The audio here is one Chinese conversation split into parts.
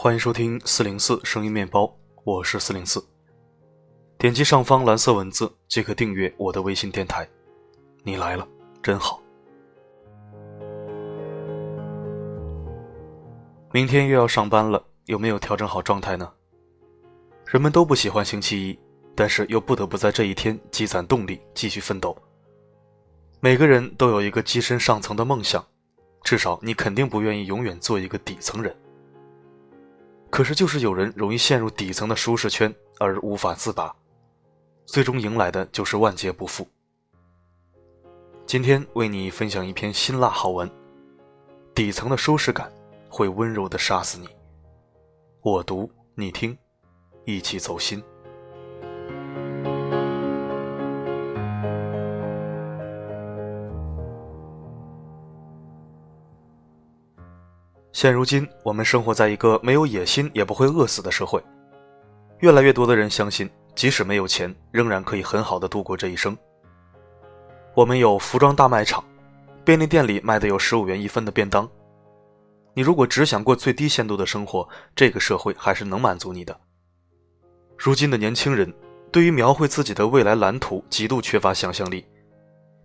欢迎收听四零四声音面包，我是四零四。点击上方蓝色文字即可订阅我的微信电台。你来了，真好。明天又要上班了，有没有调整好状态呢？人们都不喜欢星期一，但是又不得不在这一天积攒动力，继续奋斗。每个人都有一个跻身上层的梦想，至少你肯定不愿意永远做一个底层人。可是，就是有人容易陷入底层的舒适圈而无法自拔，最终迎来的就是万劫不复。今天为你分享一篇辛辣好文：底层的舒适感会温柔的杀死你。我读，你听，一起走心。现如今，我们生活在一个没有野心也不会饿死的社会。越来越多的人相信，即使没有钱，仍然可以很好的度过这一生。我们有服装大卖场，便利店里卖的有十五元一份的便当。你如果只想过最低限度的生活，这个社会还是能满足你的。如今的年轻人对于描绘自己的未来蓝图极度缺乏想象力，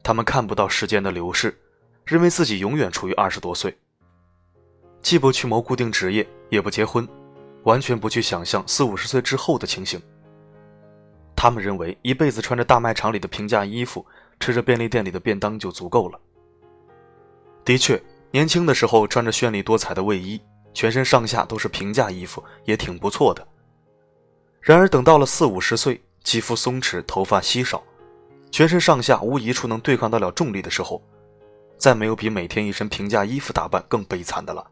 他们看不到时间的流逝，认为自己永远处于二十多岁。既不去谋固定职业，也不结婚，完全不去想象四五十岁之后的情形。他们认为一辈子穿着大卖场里的平价衣服，吃着便利店里的便当就足够了。的确，年轻的时候穿着绚丽多彩的卫衣，全身上下都是平价衣服，也挺不错的。然而，等到了四五十岁，肌肤松弛，头发稀少，全身上下无一处能对抗得了重力的时候，再没有比每天一身平价衣服打扮更悲惨的了。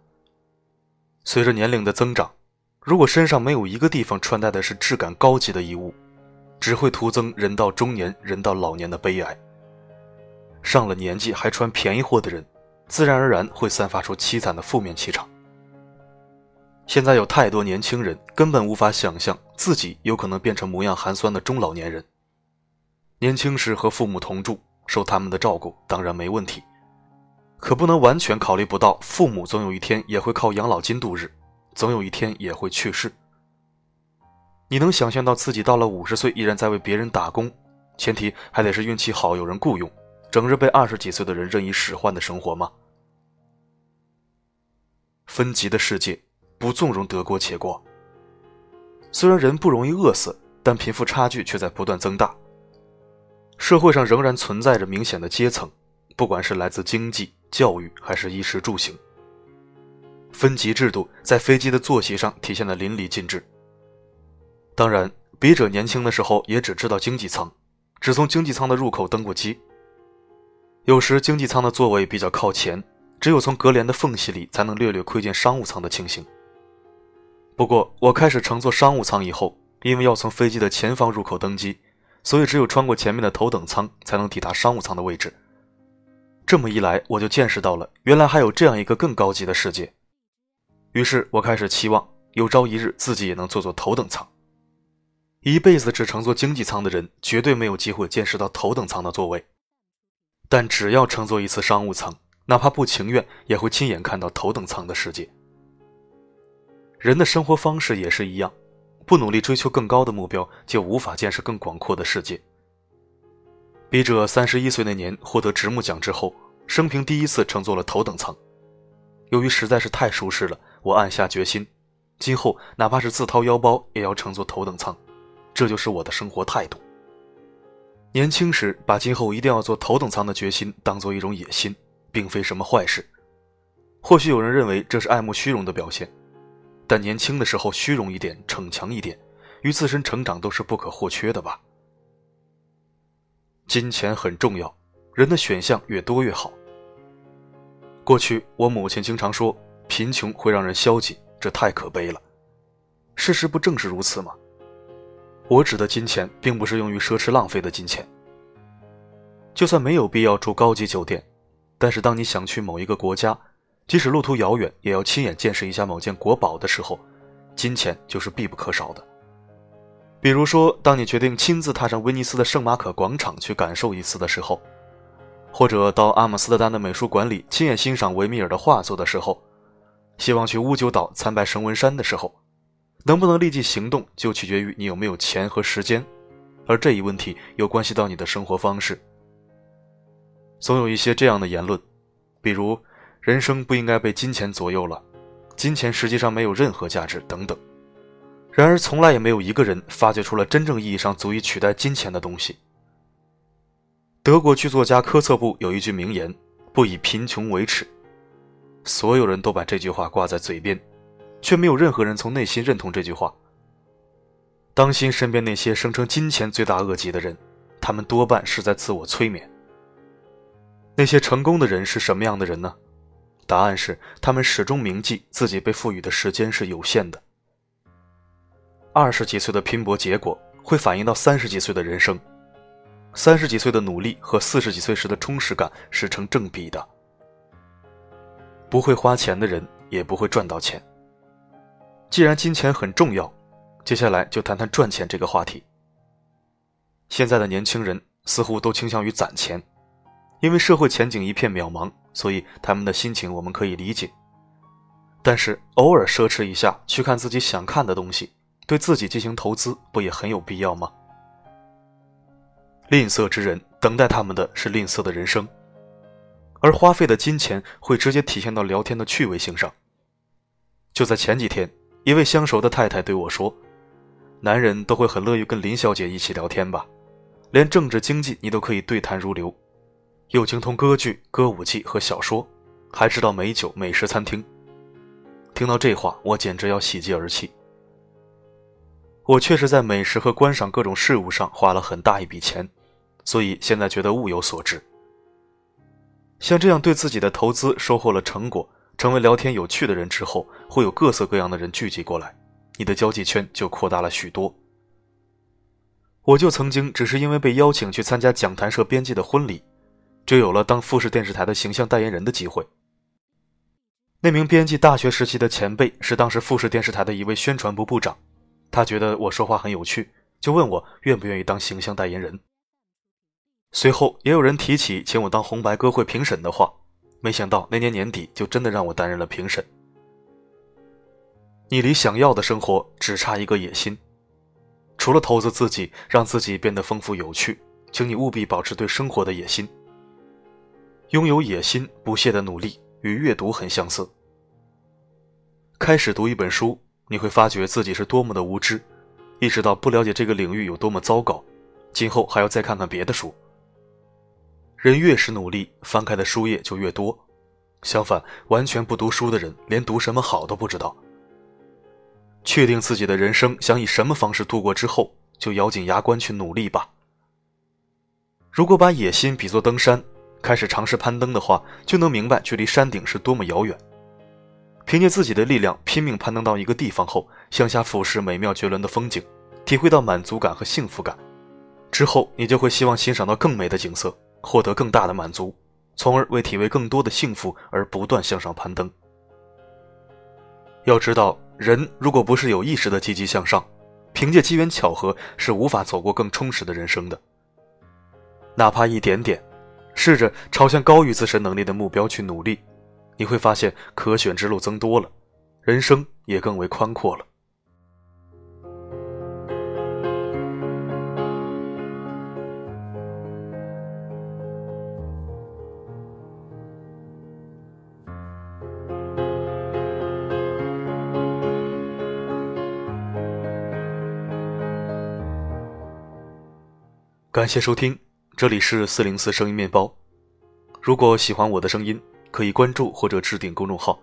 随着年龄的增长，如果身上没有一个地方穿戴的是质感高级的衣物，只会徒增人到中年、人到老年的悲哀。上了年纪还穿便宜货的人，自然而然会散发出凄惨的负面气场。现在有太多年轻人根本无法想象自己有可能变成模样寒酸的中老年人。年轻时和父母同住，受他们的照顾当然没问题。可不能完全考虑不到，父母总有一天也会靠养老金度日，总有一天也会去世。你能想象到自己到了五十岁依然在为别人打工，前提还得是运气好有人雇佣，整日被二十几岁的人任意使唤的生活吗？分级的世界不纵容得过且过。虽然人不容易饿死，但贫富差距却在不断增大。社会上仍然存在着明显的阶层，不管是来自经济。教育还是衣食住行，分级制度在飞机的坐席上体现的淋漓尽致。当然，笔者年轻的时候也只知道经济舱，只从经济舱的入口登过机。有时经济舱的座位比较靠前，只有从隔帘的缝隙里才能略略窥见商务舱的情形。不过，我开始乘坐商务舱以后，因为要从飞机的前方入口登机，所以只有穿过前面的头等舱才能抵达商务舱的位置。这么一来，我就见识到了原来还有这样一个更高级的世界。于是我开始期望有朝一日自己也能坐坐头等舱。一辈子只乘坐经济舱的人，绝对没有机会见识到头等舱的座位。但只要乘坐一次商务舱，哪怕不情愿，也会亲眼看到头等舱的世界。人的生活方式也是一样，不努力追求更高的目标，就无法见识更广阔的世界。笔者三十一岁那年获得直木奖之后，生平第一次乘坐了头等舱。由于实在是太舒适了，我暗下决心，今后哪怕是自掏腰包也要乘坐头等舱，这就是我的生活态度。年轻时把今后一定要坐头等舱的决心当做一种野心，并非什么坏事。或许有人认为这是爱慕虚荣的表现，但年轻的时候虚荣一点、逞强一点，与自身成长都是不可或缺的吧。金钱很重要，人的选项越多越好。过去我母亲经常说，贫穷会让人消极，这太可悲了。事实不正是如此吗？我指的金钱，并不是用于奢侈浪费的金钱。就算没有必要住高级酒店，但是当你想去某一个国家，即使路途遥远，也要亲眼见识一下某件国宝的时候，金钱就是必不可少的。比如说，当你决定亲自踏上威尼斯的圣马可广场去感受一次的时候，或者到阿姆斯特丹的美术馆里亲眼欣赏维米尔的画作的时候，希望去乌九岛参拜神文山的时候，能不能立即行动，就取决于你有没有钱和时间，而这一问题又关系到你的生活方式。总有一些这样的言论，比如人生不应该被金钱左右了，金钱实际上没有任何价值等等。然而，从来也没有一个人发掘出了真正意义上足以取代金钱的东西。德国剧作家科策布有一句名言：“不以贫穷为耻。”所有人都把这句话挂在嘴边，却没有任何人从内心认同这句话。当心身边那些声称金钱罪大恶极的人，他们多半是在自我催眠。那些成功的人是什么样的人呢？答案是，他们始终铭记自己被赋予的时间是有限的。二十几岁的拼搏结果会反映到三十几岁的人生。三十几岁的努力和四十几岁时的充实感是成正比的。不会花钱的人也不会赚到钱。既然金钱很重要，接下来就谈谈赚钱这个话题。现在的年轻人似乎都倾向于攒钱，因为社会前景一片渺茫，所以他们的心情我们可以理解。但是偶尔奢侈一下，去看自己想看的东西，对自己进行投资，不也很有必要吗？吝啬之人等待他们的是吝啬的人生，而花费的金钱会直接体现到聊天的趣味性上。就在前几天，一位相熟的太太对我说：“男人都会很乐于跟林小姐一起聊天吧？连政治经济你都可以对谈如流，又精通歌剧、歌舞伎和小说，还知道美酒、美食餐厅。”听到这话，我简直要喜极而泣。我确实在美食和观赏各种事物上花了很大一笔钱。所以现在觉得物有所值。像这样对自己的投资收获了成果，成为聊天有趣的人之后，会有各色各样的人聚集过来，你的交际圈就扩大了许多。我就曾经只是因为被邀请去参加讲谈社编辑的婚礼，就有了当富士电视台的形象代言人的机会。那名编辑大学时期的前辈是当时富士电视台的一位宣传部部长，他觉得我说话很有趣，就问我愿不愿意当形象代言人。随后也有人提起请我当红白歌会评审的话，没想到那年年底就真的让我担任了评审。你离想要的生活只差一个野心，除了投资自己，让自己变得丰富有趣，请你务必保持对生活的野心。拥有野心、不懈的努力与阅读很相似。开始读一本书，你会发觉自己是多么的无知，意识到不了解这个领域有多么糟糕，今后还要再看看别的书。人越是努力，翻开的书页就越多。相反，完全不读书的人，连读什么好都不知道。确定自己的人生想以什么方式度过之后，就咬紧牙关去努力吧。如果把野心比作登山，开始尝试攀登的话，就能明白距离山顶是多么遥远。凭借自己的力量拼命攀登到一个地方后，向下俯视美妙绝伦的风景，体会到满足感和幸福感。之后，你就会希望欣赏到更美的景色。获得更大的满足，从而为体味更多的幸福而不断向上攀登。要知道，人如果不是有意识的积极向上，凭借机缘巧合是无法走过更充实的人生的。哪怕一点点，试着朝向高于自身能力的目标去努力，你会发现可选之路增多了，人生也更为宽阔了。感谢收听，这里是四零四声音面包。如果喜欢我的声音，可以关注或者置顶公众号，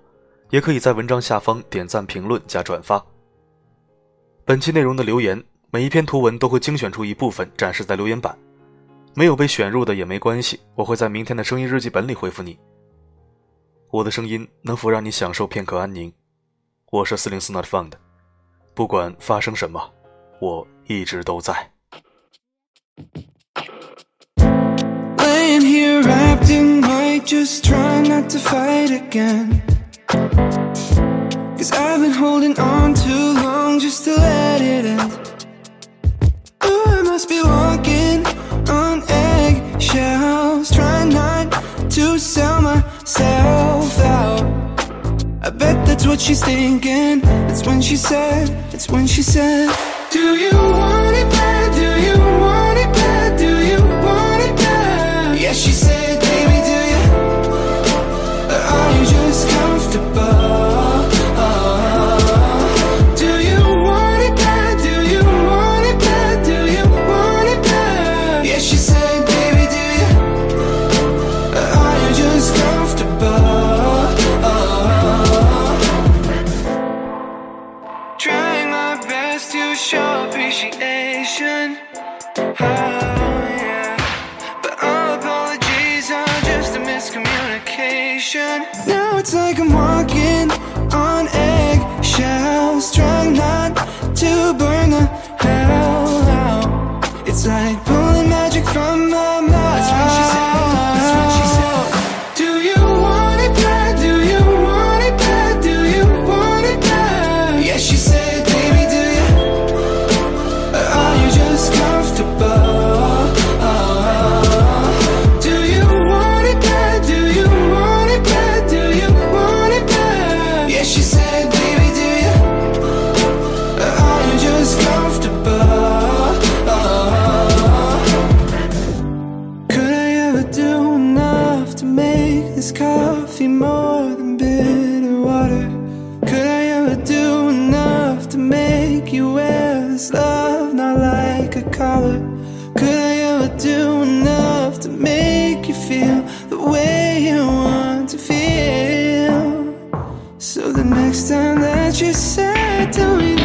也可以在文章下方点赞、评论加转发。本期内容的留言，每一篇图文都会精选出一部分展示在留言板，没有被选入的也没关系，我会在明天的声音日记本里回复你。我的声音能否让你享受片刻安宁？我是四零四 Not Found，不管发生什么，我一直都在。Laying here wrapped in white, just trying not to fight again. Cause I've been holding on too long just to let it end. Oh, I must be walking on eggshells, trying not to sell myself out. I bet that's what she's thinking. That's when she said, that's when she said, Do you want it back? like blue this love not like a color. Could I ever do enough to make you feel the way you want to feel? So the next time that you say to me